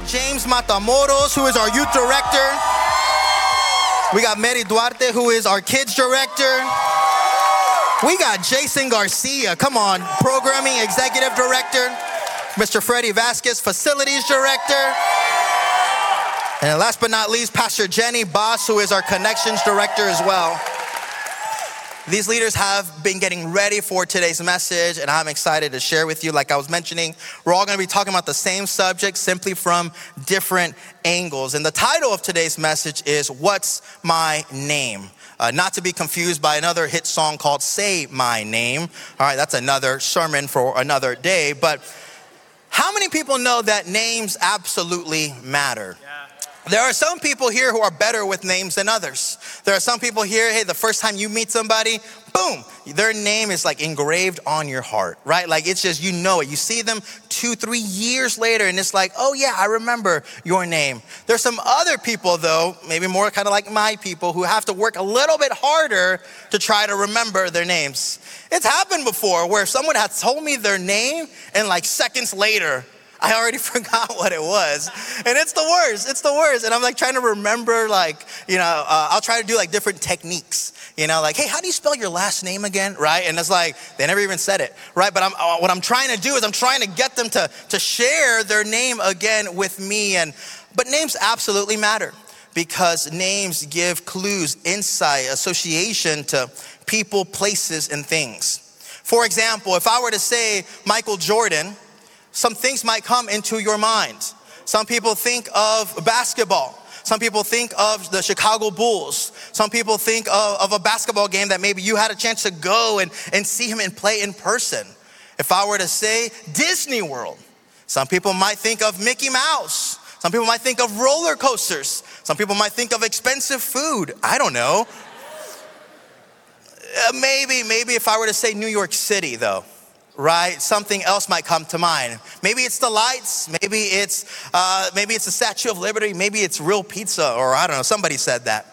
Got James Matamoros, who is our youth director. We got Mary Duarte, who is our kids director. We got Jason Garcia, come on, programming executive director. Mr. Freddie Vasquez, facilities director. And last but not least, Pastor Jenny Boss, who is our connections director as well. These leaders have been getting ready for today's message, and I'm excited to share with you. Like I was mentioning, we're all gonna be talking about the same subject simply from different angles. And the title of today's message is What's My Name? Uh, not to be confused by another hit song called Say My Name. All right, that's another sermon for another day. But how many people know that names absolutely matter? Yeah. There are some people here who are better with names than others. There are some people here, hey, the first time you meet somebody, boom, their name is like engraved on your heart, right? Like it's just, you know it. You see them two, three years later, and it's like, oh yeah, I remember your name. There's some other people, though, maybe more kind of like my people, who have to work a little bit harder to try to remember their names. It's happened before where someone has told me their name, and like seconds later, I already forgot what it was. And it's the worst. It's the worst. And I'm like trying to remember, like, you know, uh, I'll try to do like different techniques, you know, like, hey, how do you spell your last name again? Right? And it's like, they never even said it, right? But I'm, uh, what I'm trying to do is I'm trying to get them to, to share their name again with me. And, but names absolutely matter because names give clues, insight, association to people, places, and things. For example, if I were to say Michael Jordan, some things might come into your mind. Some people think of basketball. Some people think of the Chicago Bulls. Some people think of, of, a basketball game that maybe you had a chance to go and, and see him and play in person. If I were to say Disney World, some people might think of Mickey Mouse. Some people might think of roller coasters. Some people might think of expensive food. I don't know. Uh, maybe, maybe if I were to say New York City, though, right? Something else might come to mind. Maybe it's the lights. Maybe it's uh, maybe it's the Statue of Liberty. Maybe it's real pizza, or I don't know. Somebody said that.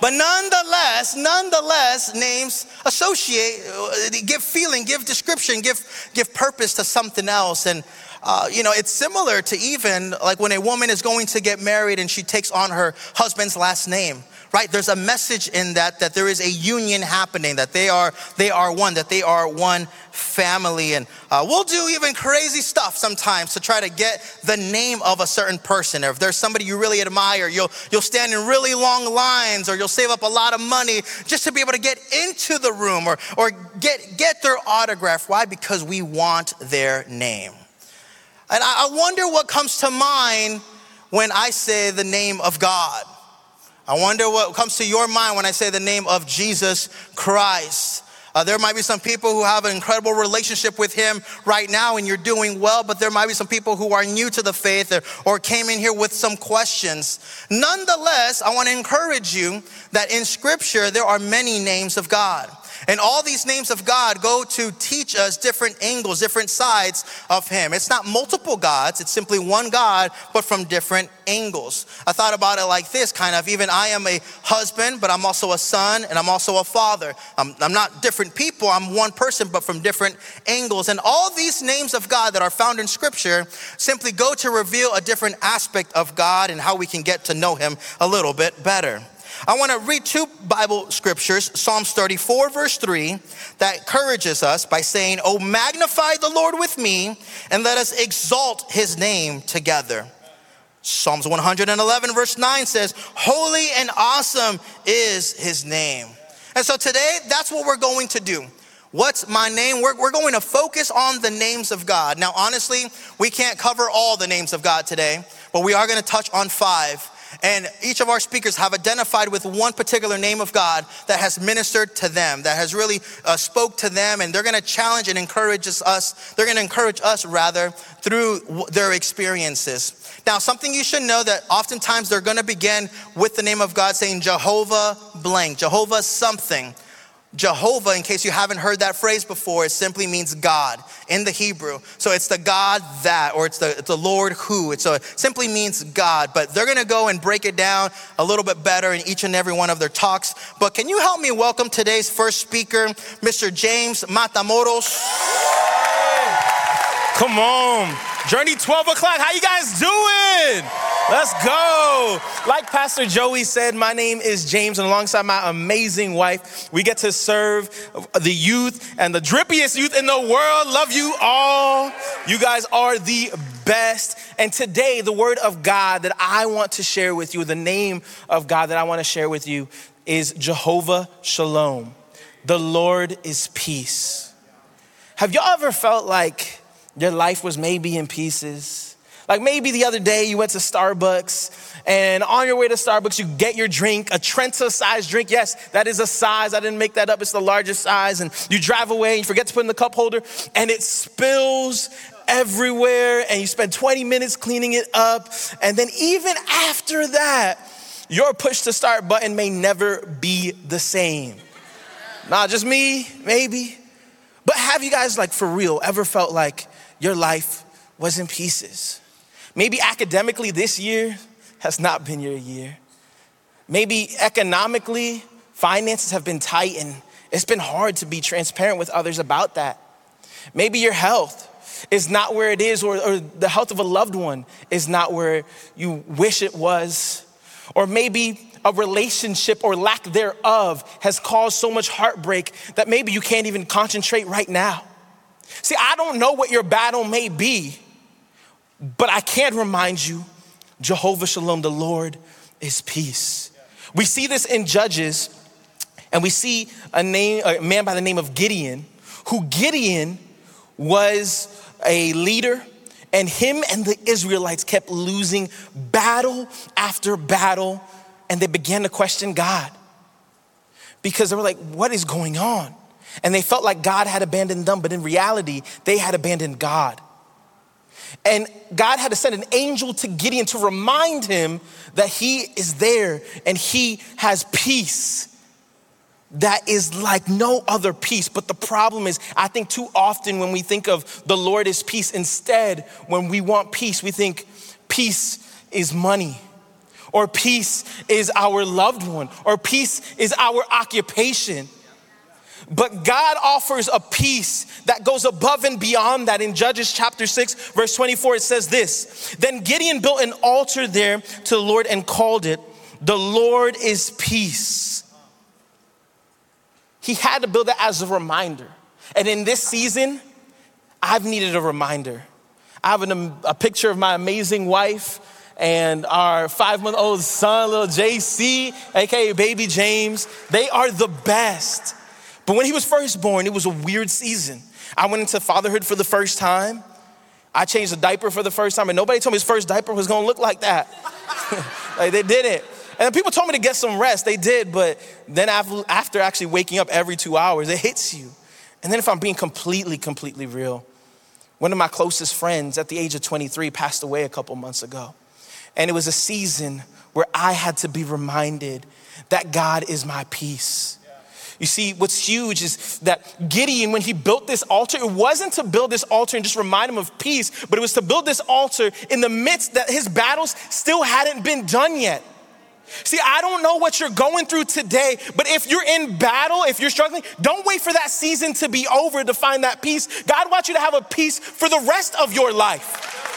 But nonetheless, nonetheless, names associate, uh, give feeling, give description, give give purpose to something else, and. Uh, you know, it's similar to even like when a woman is going to get married and she takes on her husband's last name right? There's a message in that that there is a union happening, that they are they are one, that they are one family, and uh, we'll do even crazy stuff sometimes to try to get the name of a certain person. Or if there's somebody you really admire, you'll you'll stand in really long lines, or you'll save up a lot of money just to be able to get into the room, or or get get their autograph. Why? Because we want their name. And I wonder what comes to mind when I say the name of God. I wonder what comes to your mind when I say the name of Jesus Christ. Uh, there might be some people who have an incredible relationship with Him right now and you're doing well, but there might be some people who are new to the faith or, or came in here with some questions. Nonetheless, I want to encourage you that in Scripture there are many names of God. And all these names of God go to teach us different angles, different sides of Him. It's not multiple gods, it's simply one God, but from different angles. I thought about it like this kind of even I am a husband, but I'm also a son and I'm also a father. I'm, I'm not different people, I'm one person, but from different angles. And all these names of God that are found in Scripture simply go to reveal a different aspect of God and how we can get to know Him a little bit better. I want to read two Bible scriptures, Psalms 34, verse 3, that encourages us by saying, Oh, magnify the Lord with me, and let us exalt his name together. Psalms 111, verse 9 says, Holy and awesome is his name. And so today, that's what we're going to do. What's my name? We're, we're going to focus on the names of God. Now, honestly, we can't cover all the names of God today, but we are going to touch on five. And each of our speakers have identified with one particular name of God that has ministered to them, that has really uh, spoke to them, and they're going to challenge and encourage us. They're going to encourage us rather through their experiences. Now, something you should know that oftentimes they're going to begin with the name of God, saying Jehovah blank, Jehovah something. Jehovah, in case you haven't heard that phrase before, it simply means God in the Hebrew. So it's the God that, or it's the, it's the Lord who. It's a, it simply means God. But they're going to go and break it down a little bit better in each and every one of their talks. But can you help me welcome today's first speaker, Mr. James Matamoros? Come on. Journey 12 o'clock. How you guys doing? Let's go. Like Pastor JJ said, my name is James, and alongside my amazing wife, we get to serve the youth and the drippiest youth in the world. Love you all. You guys are the best. And today, the word of God that I want to share with you, the name of God that I want to share with you, is Jehovah Shalom. The Lord is peace. Have y'all ever felt like your life was maybe in pieces? Like maybe the other day you went to Starbucks and on your way to Starbucks, you get your drink, a Trenta size drink. Yes, that is a size. I didn't make that up. It's the largest size. And you drive away and you forget to put in the cup holder and it spills everywhere and you spend 20 minutes cleaning it up. And then even after that, your push to start button may never be the same. Not just me, maybe. But have you guys, like, for real, ever felt like your life was in pieces? Maybe academically, this year has not been your year. Maybe economically, finances have been tight and it's been hard to be transparent with others about that. Maybe your health is not where it is, or, or, the health of a loved one is not where you wish it was. Or maybe a relationship or lack thereof has caused so much heartbreak that maybe you can't even concentrate right now. See, I don't know what your battle may be, but I can't remind you Jehovah Shalom, the Lord is peace. We see this in Judges, and we see a, name, a man by the name of Gideon, who Gideon was a leader, and him and the Israelites kept losing battle after battle, and they began to question God because they were like, What is going on? And they felt like God had abandoned them, but in reality, they had abandoned God. And God had to send an angel to Gideon to remind him that he is there and he has peace that is like no other peace. But the problem is, I think too often when we think of the Lord is peace, instead, when we want peace, we think peace is money, or peace is our loved one, or peace is our occupation. But God offers a peace that goes above and beyond that. In Judges chapter 6, verse 24, it says this Then Gideon built an altar there to the Lord and called it, The Lord is Peace. He had to build it as a reminder. And in this season, I've needed a reminder. I have an, a picture of my amazing wife and our five month old son, little JC, aka baby James. They are the best. But when he was first born, it was a weird season. I went into fatherhood for the first time. I changed a diaper for the first time, and nobody told me his first diaper was gonna look like that. like they did it. And people told me to get some rest. They did, but then after actually waking up every two hours, it hits you. And then if I'm being completely, completely real, one of my closest friends at the age of 23 passed away a couple months ago. And it was a season where I had to be reminded that God is my peace you see, what's huge is that Gideon, when he built this altar, it wasn't to build this altar and just remind him of peace, but it was to build this altar in the midst that his battles still hadn't been done yet. See, I don't know what you're going through today, but if you're in battle, if you're struggling, don't wait for that season to be over to find that peace. God wants you to have a peace for the rest of your life.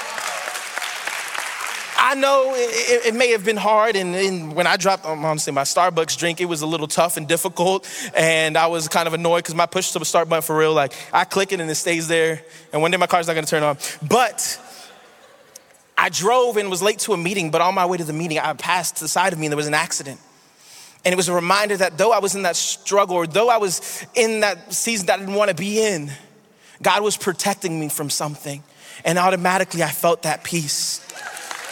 I know it, it, may have been hard, and, and when I dropped, um, honestly, my Starbucks drink, it was a little tough and difficult, and I was kind of annoyed because my push to the start button for real, like I click it and it stays there, and one day my car's not gonna turn on. But I drove and was late to a meeting, but on my way to the meeting, I passed to the side of me and there was an accident. And it was a reminder that though I was in that struggle, or though I was in that season that I didn't want to be in, God was protecting me from something. And automatically I felt that peace.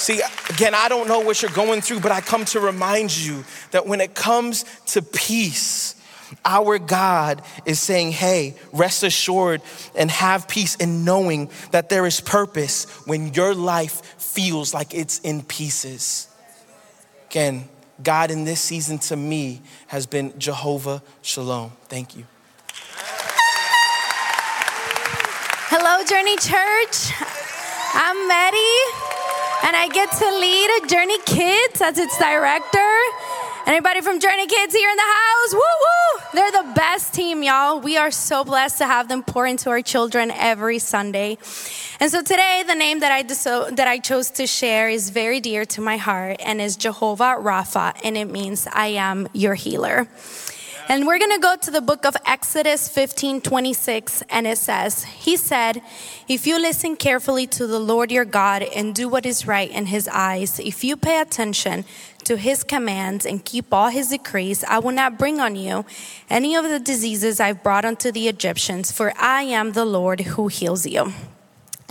See, again, I don't know what you're going through, but I come to remind you that when it comes to peace, our God is saying, hey, rest assured and have peace in knowing that there is purpose when your life feels like it's in pieces. Again, God in this season to me has been Jehovah Shalom. Thank you. Hello, Journey Church. I'm Maddie and I get to lead Journey Kids as its director. Anybody from Journey Kids here in the house? Woo woo! They're the best team, y'all. We are so blessed to have them pour into our children every Sunday. And so today, the name that I that I chose to share is very dear to my heart and is Jehovah Rapha, and it means I am your healer. And we're going to go to the book of Exodus 15 26, and it says, He said, If you listen carefully to the Lord your God and do what is right in his eyes, if you pay attention to his commands and keep all his decrees, I will not bring on you any of the diseases I've brought unto the Egyptians, for I am the Lord who heals you.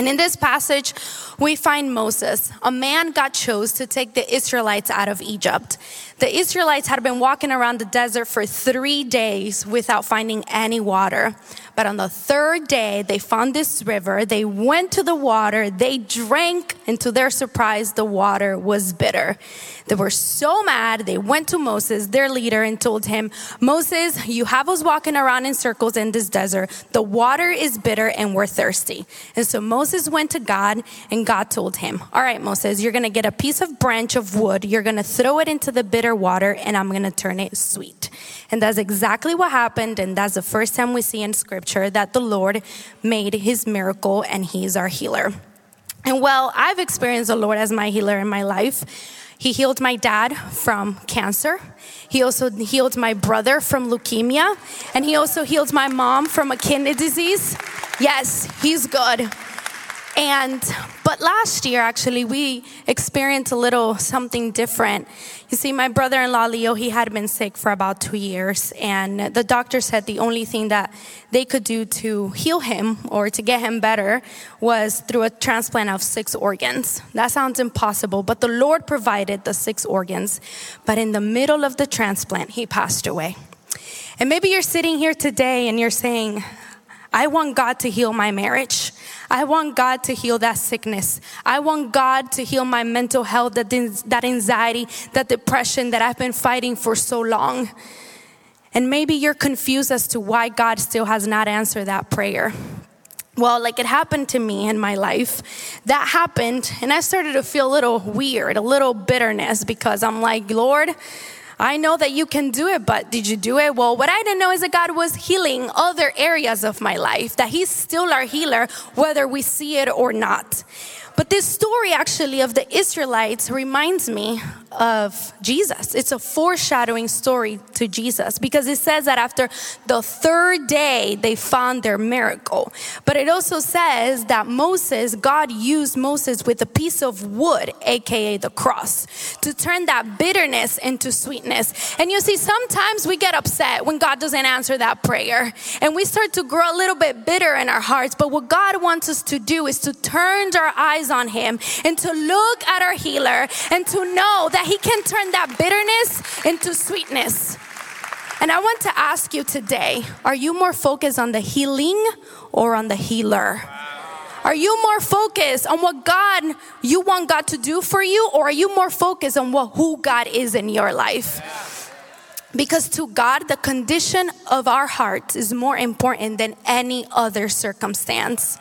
And in this passage, we find Moses, a man God chose to take the Israelites out of Egypt. The Israelites had been walking around the desert for three days without finding any water. But on the third day, they found this river. They went to the water. They drank, and to their surprise, the water was bitter. They were so mad. They went to Moses, their leader, and told him, Moses, you have us walking around in circles in this desert. The water is bitter and we're thirsty. And so Moses went to God, and God told him, All right, Moses, you're going to get a piece of branch of wood. You're going to throw it into the bitter water, and I'm going to turn it sweet. And that's exactly what happened. And that's the first time we see in scripture that the Lord made his miracle and he's our healer. And well, I've experienced the Lord as my healer in my life. He healed my dad from cancer. He also healed my brother from leukemia. And he also healed my mom from a kidney disease. Yes, he's good. And, but last year, actually, we experienced a little something different. You see, my brother in law, Leo, he had been sick for about two years. And the doctor said the only thing that they could do to heal him or to get him better was through a transplant of six organs. That sounds impossible, but the Lord provided the six organs. But in the middle of the transplant, he passed away. And maybe you're sitting here today and you're saying, I want God to heal my marriage. I want God to heal that sickness. I want God to heal my mental health, that, that anxiety, that depression that I've been fighting for so long. And maybe you're confused as to why God still has not answered that prayer. Well, like it happened to me in my life. That happened, and I started to feel a little weird, a little bitterness because I'm like, Lord, I know that you can do it, but did you do it? Well, what I didn't know is that God was healing other areas of my life, that He's still our healer, whether we see it or not. But this story actually of the Israelites reminds me of Jesus. It's a foreshadowing story to Jesus because it says that after the third day they found their miracle. But it also says that Moses, God used Moses with a piece of wood, aka the cross, to turn that bitterness into sweetness. And you see, sometimes we get upset when God doesn't answer that prayer and we start to grow a little bit bitter in our hearts. But what God wants us to do is to turn our eyes eyes on Him and to look at our healer and to know that He can turn that bitterness into sweetness. And I want to ask you today are you more focused on the healing or on the healer? Are you more focused on what God you want God to do for you or are you more focused on what who God is in your life? Because to God the condition of our hearts is more important than any other circumstance.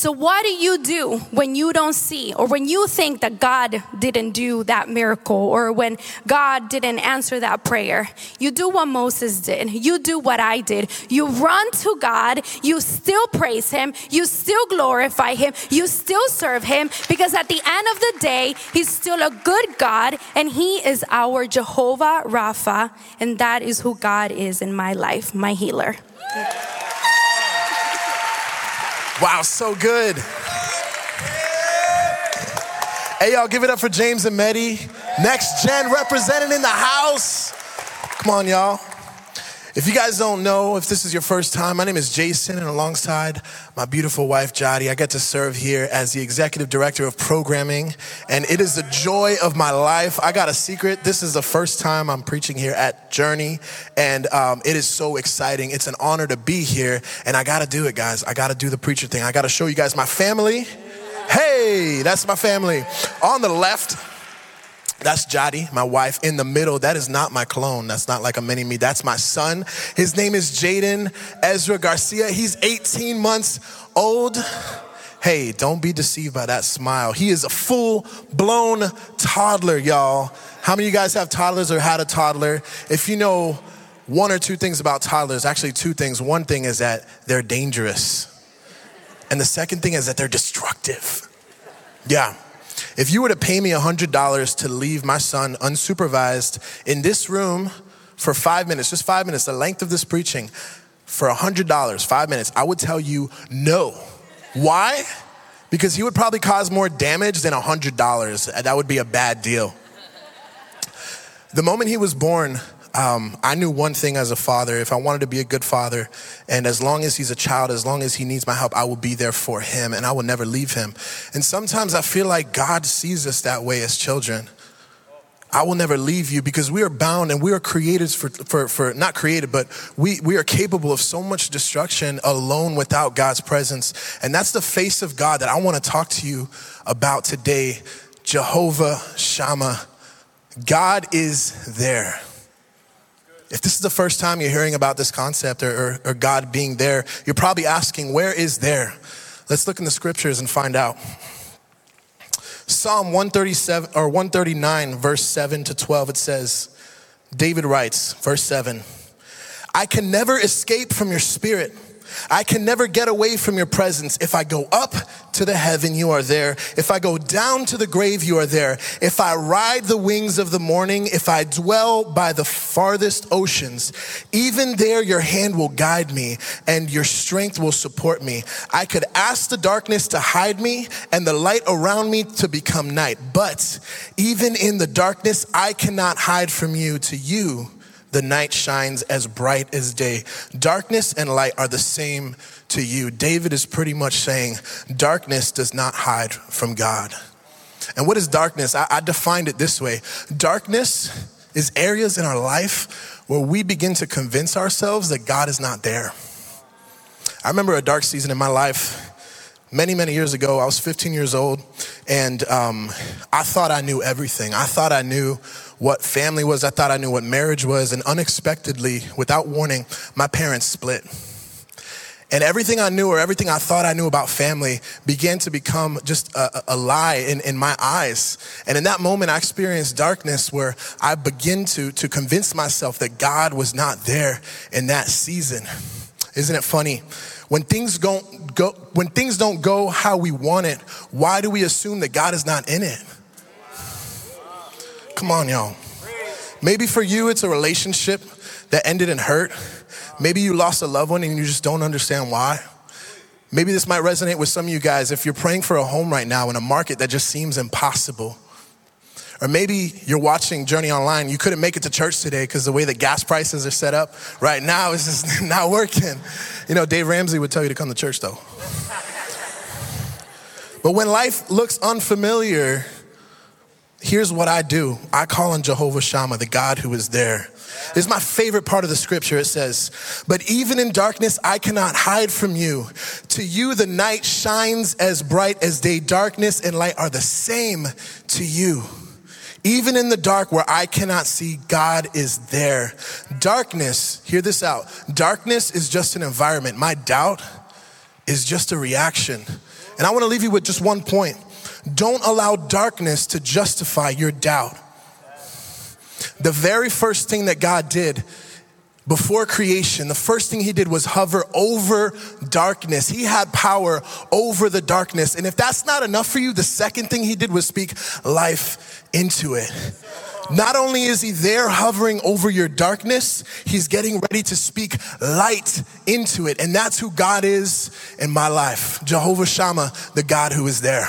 So, what do you do when you don't see, or when you think that God didn't do that miracle, or when God didn't answer that prayer? You do what Moses did. You do what I did. You run to God. You still praise Him. You still glorify Him. You still serve Him because at the end of the day, He's still a good God and He is our Jehovah Rapha, and that is who God is in my life, my healer. Wow, so good. Hey, y'all, give it up for James and Maddie. Next gen represented in the house. Come on, y'all. If you guys don't know, if this is your first time, my name is Jason, and alongside my beautiful wife, Jody, I get to serve here as the executive director of programming, and it is the joy of my life. I got a secret. This is the first time I'm preaching here at Journey, and um, it is so exciting. It's an honor to be here, and I got to do it, guys. I got to do the preacher thing. I got to show you guys my family. Hey, that's my family. On the left, that's Jody, my wife. In the middle, that is not my clone. That's not like a mini me. That's my son. His name is Jaden Ezra Garcia. He's 18 months old. Hey, don't be deceived by that smile. He is a full blown toddler, y'all. How many of you guys have toddlers or had a toddler? If you know one or two things about toddlers, actually, two things. One thing is that they're dangerous, and the second thing is that they're destructive. Yeah. If you were to pay me $100 to leave my son unsupervised in this room for five minutes, just five minutes, the length of this preaching, for $100, five minutes, I would tell you no. Why? Because he would probably cause more damage than $100. That would be a bad deal. The moment he was born, um, I knew one thing as a father if I wanted to be a good father, and as long as he's a child, as long as he needs my help, I will be there for him and I will never leave him. And sometimes I feel like God sees us that way as children. I will never leave you because we are bound and we are created for, for, for not created, but we, we are capable of so much destruction alone without God's presence. And that's the face of God that I want to talk to you about today Jehovah Shammah. God is there. If this is the first time you're hearing about this concept or, or, or, God being there, you're probably asking, where is there? Let's look in the scriptures and find out. Psalm 137 or 139, verse 7 to 12, it says, David writes, verse 7, I can never escape from your spirit. I can never get away from your presence. If I go up to the heaven, you are there. If I go down to the grave, you are there. If I ride the wings of the morning, if I dwell by the farthest oceans, even there your hand will guide me and your strength will support me. I could ask the darkness to hide me and the light around me to become night. But even in the darkness, I cannot hide from you. To you, the night shines as bright as day. Darkness and light are the same to you. David is pretty much saying darkness does not hide from God. And what is darkness? I, I defined it this way darkness is areas in our life where we begin to convince ourselves that God is not there. I remember a dark season in my life many, many years ago. I was 15 years old, and um, I thought I knew everything. I thought I knew what family was. I thought I knew what marriage was. And unexpectedly, without warning, my parents split. And everything I knew or everything I thought I knew about family began to become just a, a, lie in, in my eyes. And in that moment, I experienced darkness where I began to, to convince myself that God was not there in that season. Isn't it funny? When things don't go, when things don't go how we want it, why do we assume that God is not in it? Come on, y'all. Maybe for you, it's a relationship that ended in hurt. Maybe you lost a loved one and you just don't understand why. Maybe this might resonate with some of you guys if you're praying for a home right now in a market that just seems impossible. Or maybe you're watching Journey Online, you couldn't make it to church today because the way the gas prices are set up right now is just not working. You know, Dave Ramsey would tell you to come to church though. But when life looks unfamiliar, Here's what I do I call on Jehovah Shammah, the God who is there. This is my favorite part of the scripture. It says, But even in darkness, I cannot hide from you. To you, the night shines as bright as day. Darkness and light are the same to you. Even in the dark where I cannot see, God is there. Darkness, hear this out darkness is just an environment. My doubt is just a reaction. And I want to leave you with just one point. Don't allow darkness to justify your doubt. The very first thing that God did before creation, the first thing he did was hover over darkness. He had power over the darkness. And if that's not enough for you, the second thing he did was speak life into it. Not only is he there hovering over your darkness, he's getting ready to speak light into it. And that's who God is in my life Jehovah Shammah, the God who is there.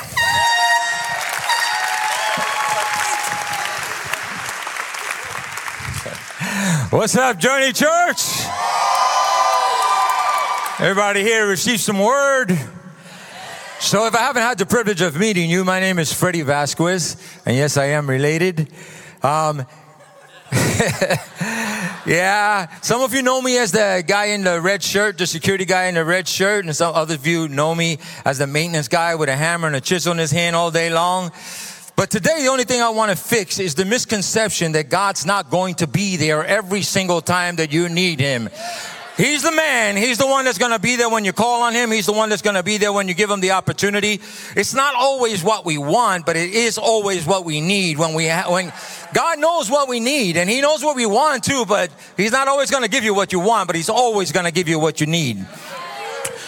What's up, Journey Church? Everybody here receive some word. So, if I haven't had the privilege of meeting you, my name is Freddie Vasquez, and yes, I am related. Um, yeah, some of you know me as the guy in the red shirt, the security guy in the red shirt, and some other of you know me as the maintenance guy with a hammer and a chisel in his hand all day long. But today, the only thing I want to fix is the misconception that God's not going to be there every single time that you need Him. He's the man. He's the one that's going to be there when you call on him. He's the one that's going to be there when you give him the opportunity. It's not always what we want, but it is always what we need when we ha- when God knows what we need and he knows what we want too, but he's not always going to give you what you want, but he's always going to give you what you need.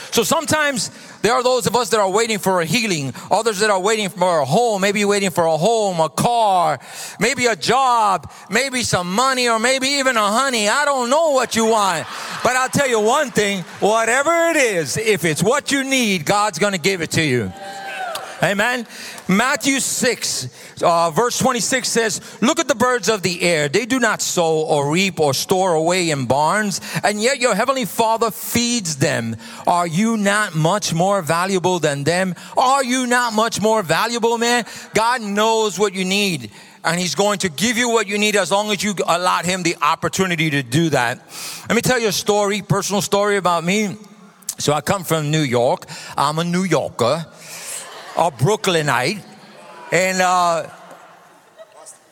So sometimes there are those of us that are waiting for a healing, others that are waiting for a home, maybe waiting for a home, a car, maybe a job, maybe some money, or maybe even a honey. I don't know what you want. But I'll tell you one thing whatever it is, if it's what you need, God's going to give it to you. Amen. Matthew 6, uh, verse 26 says, Look at the birds of the air. They do not sow or reap or store away in barns, and yet your heavenly Father feeds them. Are you not much more valuable than them? Are you not much more valuable, man? God knows what you need and he's going to give you what you need as long as you allot him the opportunity to do that. Let me tell you a story, personal story about me. So I come from New York. I'm a New Yorker a Brooklynite. And uh,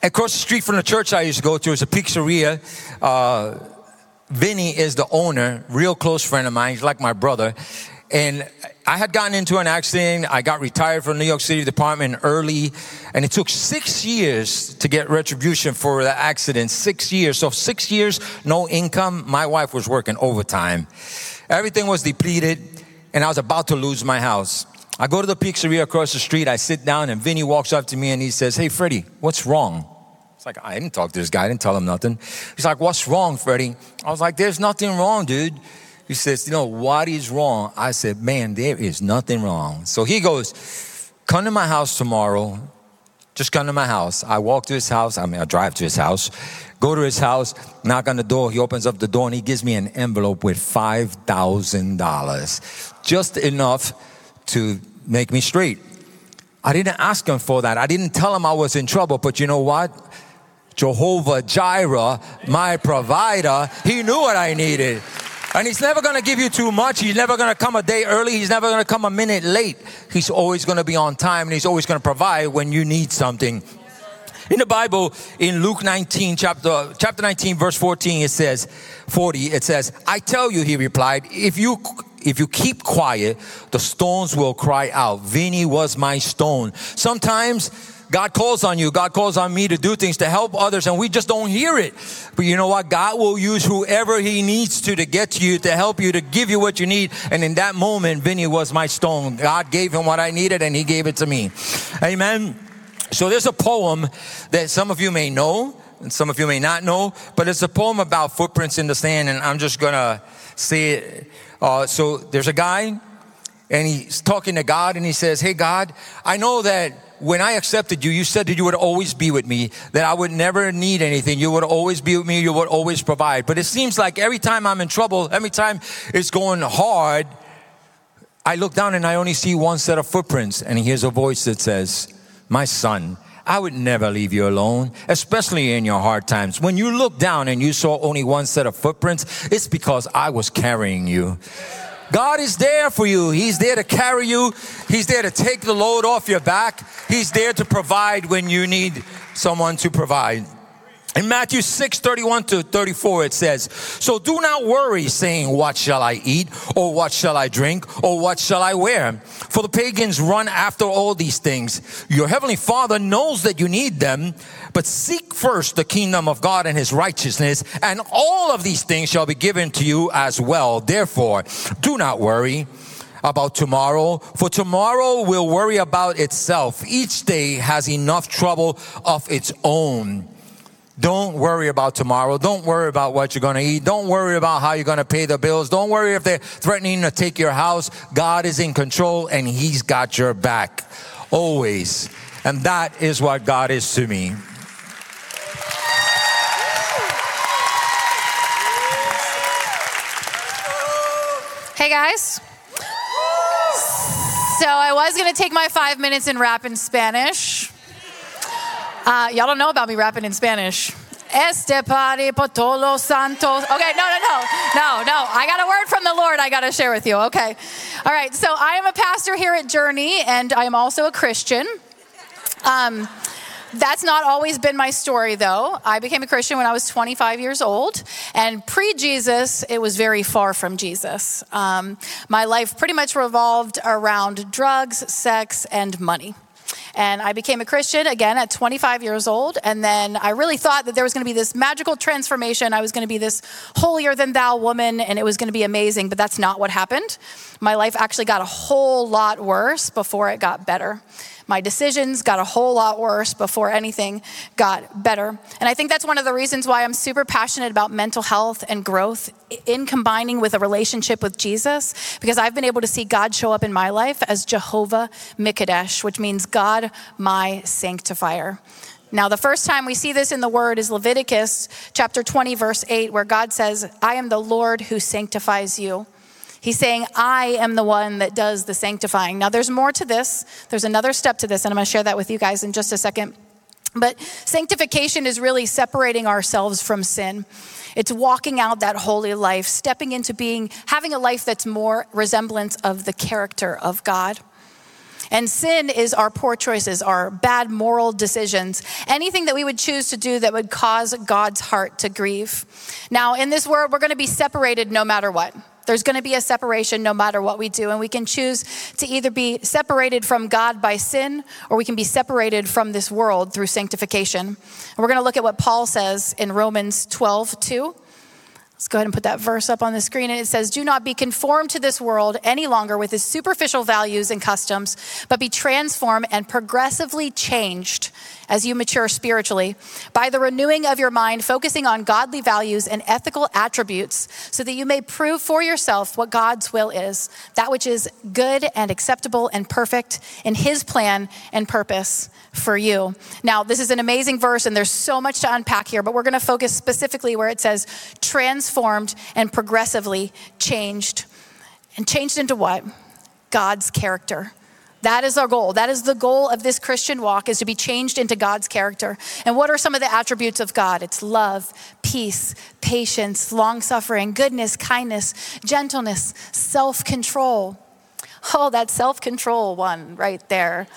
across the street from the church I used to go to is a pizzeria. Uh, Vinny is the owner, real close friend of mine. He's like my brother. And I had gotten into an accident. I got retired from New York City Department early, and it took six years to get retribution for the accident. Six years. So, six years, no income. My wife was working overtime. Everything was depleted, and I was about to lose my house. I go to the pizzeria across the street. I sit down, and Vinny walks up to me and he says, Hey, Freddie, what's wrong? It's like, I didn't talk to this guy. I didn't tell him nothing. He's like, What's wrong, Freddie? I was like, There's nothing wrong, dude. He says, You know, what is wrong? I said, Man, there is nothing wrong. So he goes, Come to my house tomorrow. Just come to my house. I walk to his house. I mean, I drive to his house, go to his house, knock on the door. He opens up the door and he gives me an envelope with $5,000. Just enough to make me straight. I didn't ask him for that. I didn't tell him I was in trouble, but you know what? Jehovah Jireh, my provider, he knew what I needed. And he's never going to give you too much. He's never going to come a day early. He's never going to come a minute late. He's always going to be on time and he's always going to provide when you need something. In the Bible, in Luke 19, chapter, chapter 19, verse 14, it says, 40, it says, I tell you, he replied, if you if you keep quiet, the stones will cry out. Vinny was my stone. Sometimes God calls on you. God calls on me to do things to help others and we just don't hear it. But you know what? God will use whoever he needs to to get to you, to help you, to give you what you need. And in that moment, Vinny was my stone. God gave him what I needed and he gave it to me. Amen. So there's a poem that some of you may know and some of you may not know, but it's a poem about footprints in the sand and I'm just gonna say it uh, so there's a guy, and he's talking to God, and he says, Hey, God, I know that when I accepted you, you said that you would always be with me, that I would never need anything. You would always be with me, you would always provide. But it seems like every time I'm in trouble, every time it's going hard, I look down and I only see one set of footprints, and he hears a voice that says, My son, I would never leave you alone, especially in your hard times. When you look down and you saw only one set of footprints, it's because I was carrying you. God is there for you. He's there to carry you. He's there to take the load off your back. He's there to provide when you need someone to provide. In Matthew 6, 31 to 34, it says, So do not worry, saying, What shall I eat? Or what shall I drink? Or what shall I wear? For the pagans run after all these things. Your heavenly Father knows that you need them, but seek first the kingdom of God and his righteousness, and all of these things shall be given to you as well. Therefore, do not worry about tomorrow, for tomorrow will worry about itself. Each day has enough trouble of its own. Don't worry about tomorrow. Don't worry about what you're going to eat. Don't worry about how you're going to pay the bills. Don't worry if they're threatening to take your house. God is in control and He's got your back always. And that is what God is to me. Hey guys. So I was gonna take my five minutes and rap in Spanish. Uh, y'all don't know about me rapping in Spanish. Este todos los santos. Okay, no, no, no, no, no. I got a word from the Lord I got to share with you. Okay. All right. So I am a pastor here at Journey, and I am also a Christian. Um, that's not always been my story, though. I became a Christian when I was 25 years old, and pre Jesus, it was very far from Jesus. Um, my life pretty much revolved around drugs, sex, and money. And I became a Christian again at 25 years old. And then I really thought that there was going to be this magical transformation. I was going to be this holier than thou woman, and it was going to be amazing. But that's not what happened. My life actually got a whole lot worse before it got better. My decisions got a whole lot worse before anything got better. And I think that's one of the reasons why I'm super passionate about mental health and growth in combining with a relationship with Jesus, because I've been able to see God show up in my life as Jehovah Mikadesh, which means God, my sanctifier. Now, the first time we see this in the word is Leviticus chapter 20, verse 8, where God says, I am the Lord who sanctifies you. He's saying, I am the one that does the sanctifying. Now, there's more to this. There's another step to this, and I'm going to share that with you guys in just a second. But sanctification is really separating ourselves from sin. It's walking out that holy life, stepping into being, having a life that's more resemblance of the character of God. And sin is our poor choices, our bad moral decisions, anything that we would choose to do that would cause God's heart to grieve. Now, in this world, we're going to be separated no matter what. There's going to be a separation no matter what we do. And we can choose to either be separated from God by sin or we can be separated from this world through sanctification. And we're going to look at what Paul says in Romans 12, 2. Let's go ahead and put that verse up on the screen. And it says, Do not be conformed to this world any longer with its superficial values and customs, but be transformed and progressively changed as you mature spiritually by the renewing of your mind, focusing on godly values and ethical attributes, so that you may prove for yourself what God's will is, that which is good and acceptable and perfect in His plan and purpose for you. Now, this is an amazing verse, and there's so much to unpack here, but we're going to focus specifically where it says transformed and progressively changed. And changed into what? God's character. That is our goal. That is the goal of this Christian walk is to be changed into God's character. And what are some of the attributes of God? It's love, peace, patience, long-suffering, goodness, kindness, gentleness, self-control. Oh, that self-control one right there.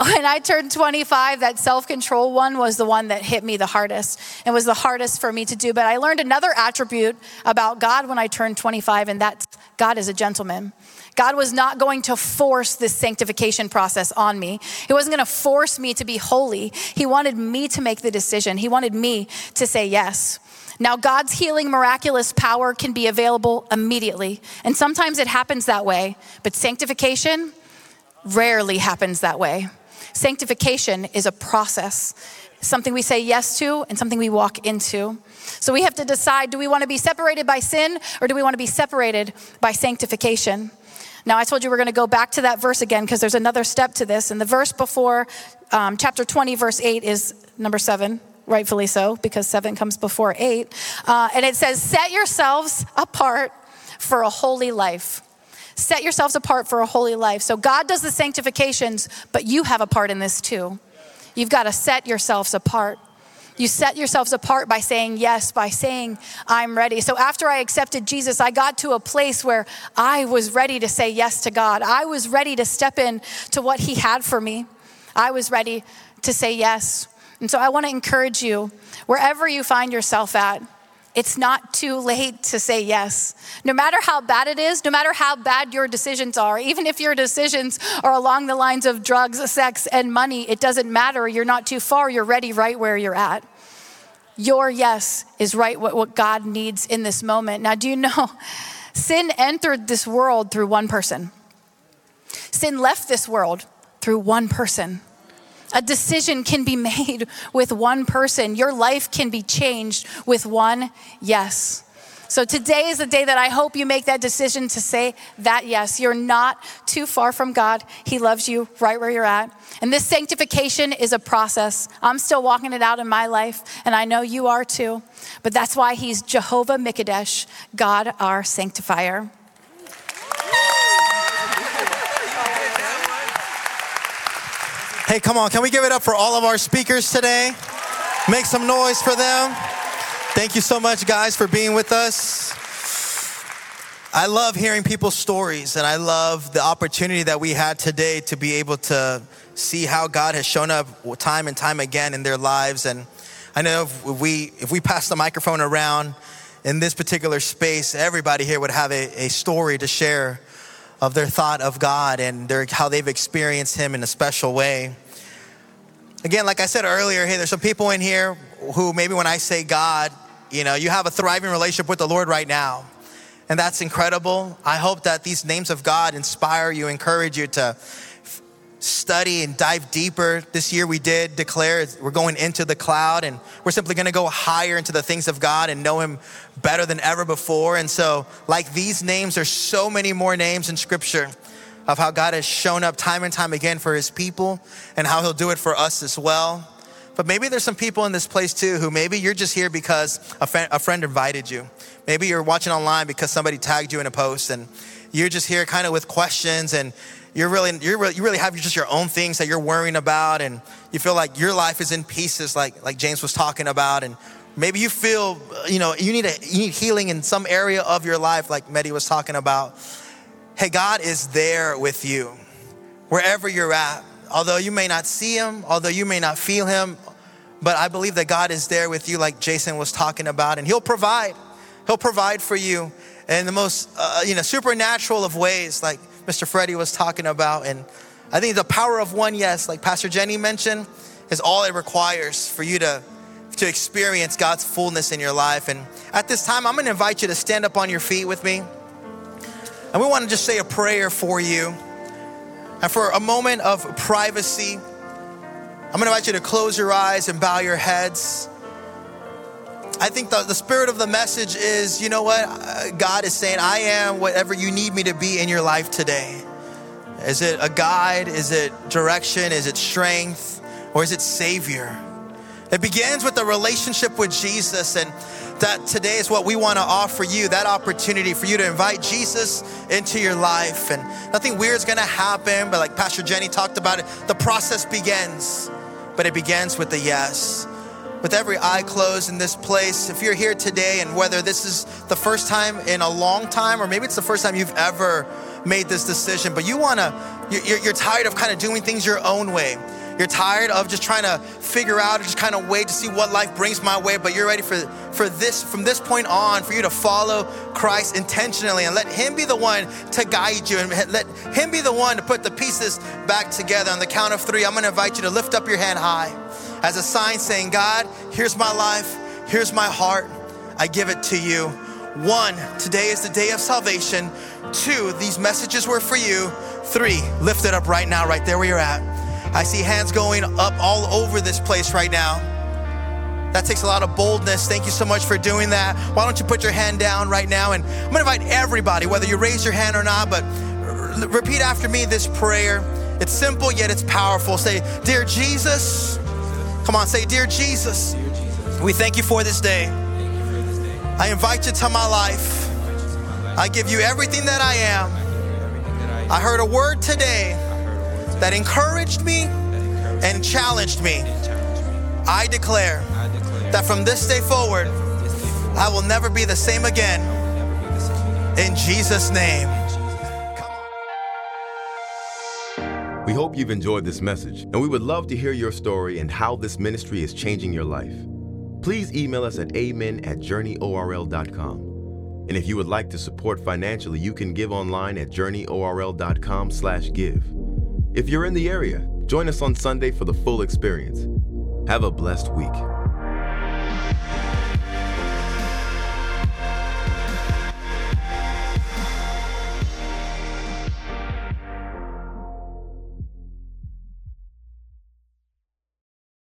When I turned 25, that self control one was the one that hit me the hardest and was the hardest for me to do. But I learned another attribute about God when I turned 25, and that's God is a gentleman. God was not going to force this sanctification process on me. He wasn't going to force me to be holy. He wanted me to make the decision, He wanted me to say yes. Now, God's healing, miraculous power can be available immediately. And sometimes it happens that way, but sanctification rarely happens that way. Sanctification is a process, something we say yes to and something we walk into. So we have to decide do we want to be separated by sin or do we want to be separated by sanctification? Now, I told you we're going to go back to that verse again because there's another step to this. And the verse before um, chapter 20, verse 8 is number seven, rightfully so, because seven comes before eight. Uh, and it says, Set yourselves apart for a holy life set yourselves apart for a holy life. So God does the sanctifications, but you have a part in this too. You've got to set yourselves apart. You set yourselves apart by saying yes, by saying, I'm ready. So after I accepted Jesus, I got to a place where I was ready to say yes to God. I was ready to step in to what He had for me. I was ready to say yes. And so I want to encourage you, wherever you find yourself at, it's not too late to say yes. No matter how bad it is, no matter how bad your decisions are, even if your decisions are along the lines of drugs, sex, and money, it doesn't matter. You're not too far. You're ready right where you're at. Your yes is right what, what God needs in this moment. Now, do you know sin entered this world through one person? Sin left this world through one person. A decision can be made with one person. Your life can be changed with one yes. So today is the day that I hope you make that decision to say that yes. You're not too far from God. He loves you right where you're at. And this sanctification is a process. I'm still walking it out in my life, and I know you are too. But that's why He's Jehovah Mikadesh, God our sanctifier. Hey, come on, can we give it up for all of our speakers today? Make some noise for them. Thank you so much, guys, for being with us. I love hearing people's stories, and I love the opportunity that we had today to be able to see how God has shown up time and time again in their lives. And I know if we if we pass the microphone around in this particular space, everybody here would have a, a story to share of their thought of God and their, how they've experienced Him in a special way. Again, like I said earlier, hey, there's some people in here who maybe when I say God, you know, you have a thriving relationship with the Lord right now. And that's incredible. I hope that these names of God inspire you, encourage you to study and dive deeper. This year we did declare we're going into the cloud and we're simply going to go higher into the things of God and know Him better than ever before. And so, like these names, there's so many more names in Scripture of how God has shown up time and time again for His people and how He'll do it for us as well. But maybe there's some people in this place too who maybe you're just here because a, friend, a friend invited you. Maybe you're watching online because somebody tagged you in a post and you're just here kind of with questions and you're really, you're really, you really have just your own things that you're worrying about, and you feel like your life is in pieces, like like James was talking about, and maybe you feel, you know, you need a, you need healing in some area of your life, like Maddie was talking about. Hey, God is there with you, wherever you're at. Although you may not see Him, although you may not feel Him, but I believe that God is there with you, like Jason was talking about, and He'll provide. He'll provide for you in the most, uh, you know, supernatural of ways, like Mr. Freddie was talking about. And I think the power of one yes, like Pastor Jenny mentioned, is all it requires for you to, to experience God's fullness in your life. And at this time, I'm gonna invite you to stand up on your feet with me. And we wanna just say a prayer for you. And for a moment of privacy, I'm gonna invite you to close your eyes and bow your heads. I think the, the spirit of the message is you know what? God is saying, I am whatever you need me to be in your life today. Is it a guide? Is it direction? Is it strength? Or is it Savior? It begins with a relationship with Jesus, and that today is what we want to offer you that opportunity for you to invite Jesus into your life. And nothing weird is going to happen, but like Pastor Jenny talked about it, the process begins, but it begins with the yes with every eye closed in this place, if you're here today and whether this is the first time in a long time or maybe it's the first time you've ever made this decision, but you wanna, you're, you're tired of kind of doing things your own way. You're tired of just trying to figure out or just kind of wait to see what life brings my way, but you're ready for, for this, from this point on, for you to follow Christ intentionally and let Him be the one to guide you and let Him be the one to put the pieces back together. On the count of three, I'm gonna invite you to lift up your hand high as a sign saying, God, here's my life, here's my heart, I give it to you. One, today is the day of salvation. Two, these messages were for you. Three, lift it up right now, right there where you're at. I see hands going up all over this place right now. That takes a lot of boldness. Thank you so much for doing that. Why don't you put your hand down right now? And I'm gonna invite everybody, whether you raise your hand or not, but repeat after me this prayer. It's simple, yet it's powerful. Say, Dear Jesus, Come on, say, Dear Jesus, we thank you for this day. I invite you to my life. I give you everything that I am. I heard a word today that encouraged me and challenged me. I declare that from this day forward, I will never be the same again. In Jesus' name. We hope you've enjoyed this message, and we would love to hear your story and how this ministry is changing your life. Please email us at amen at journeyorl.com. And if you would like to support financially, you can give online at journeyorl.com slash give. If you're in the area, join us on Sunday for the full experience. Have a blessed week.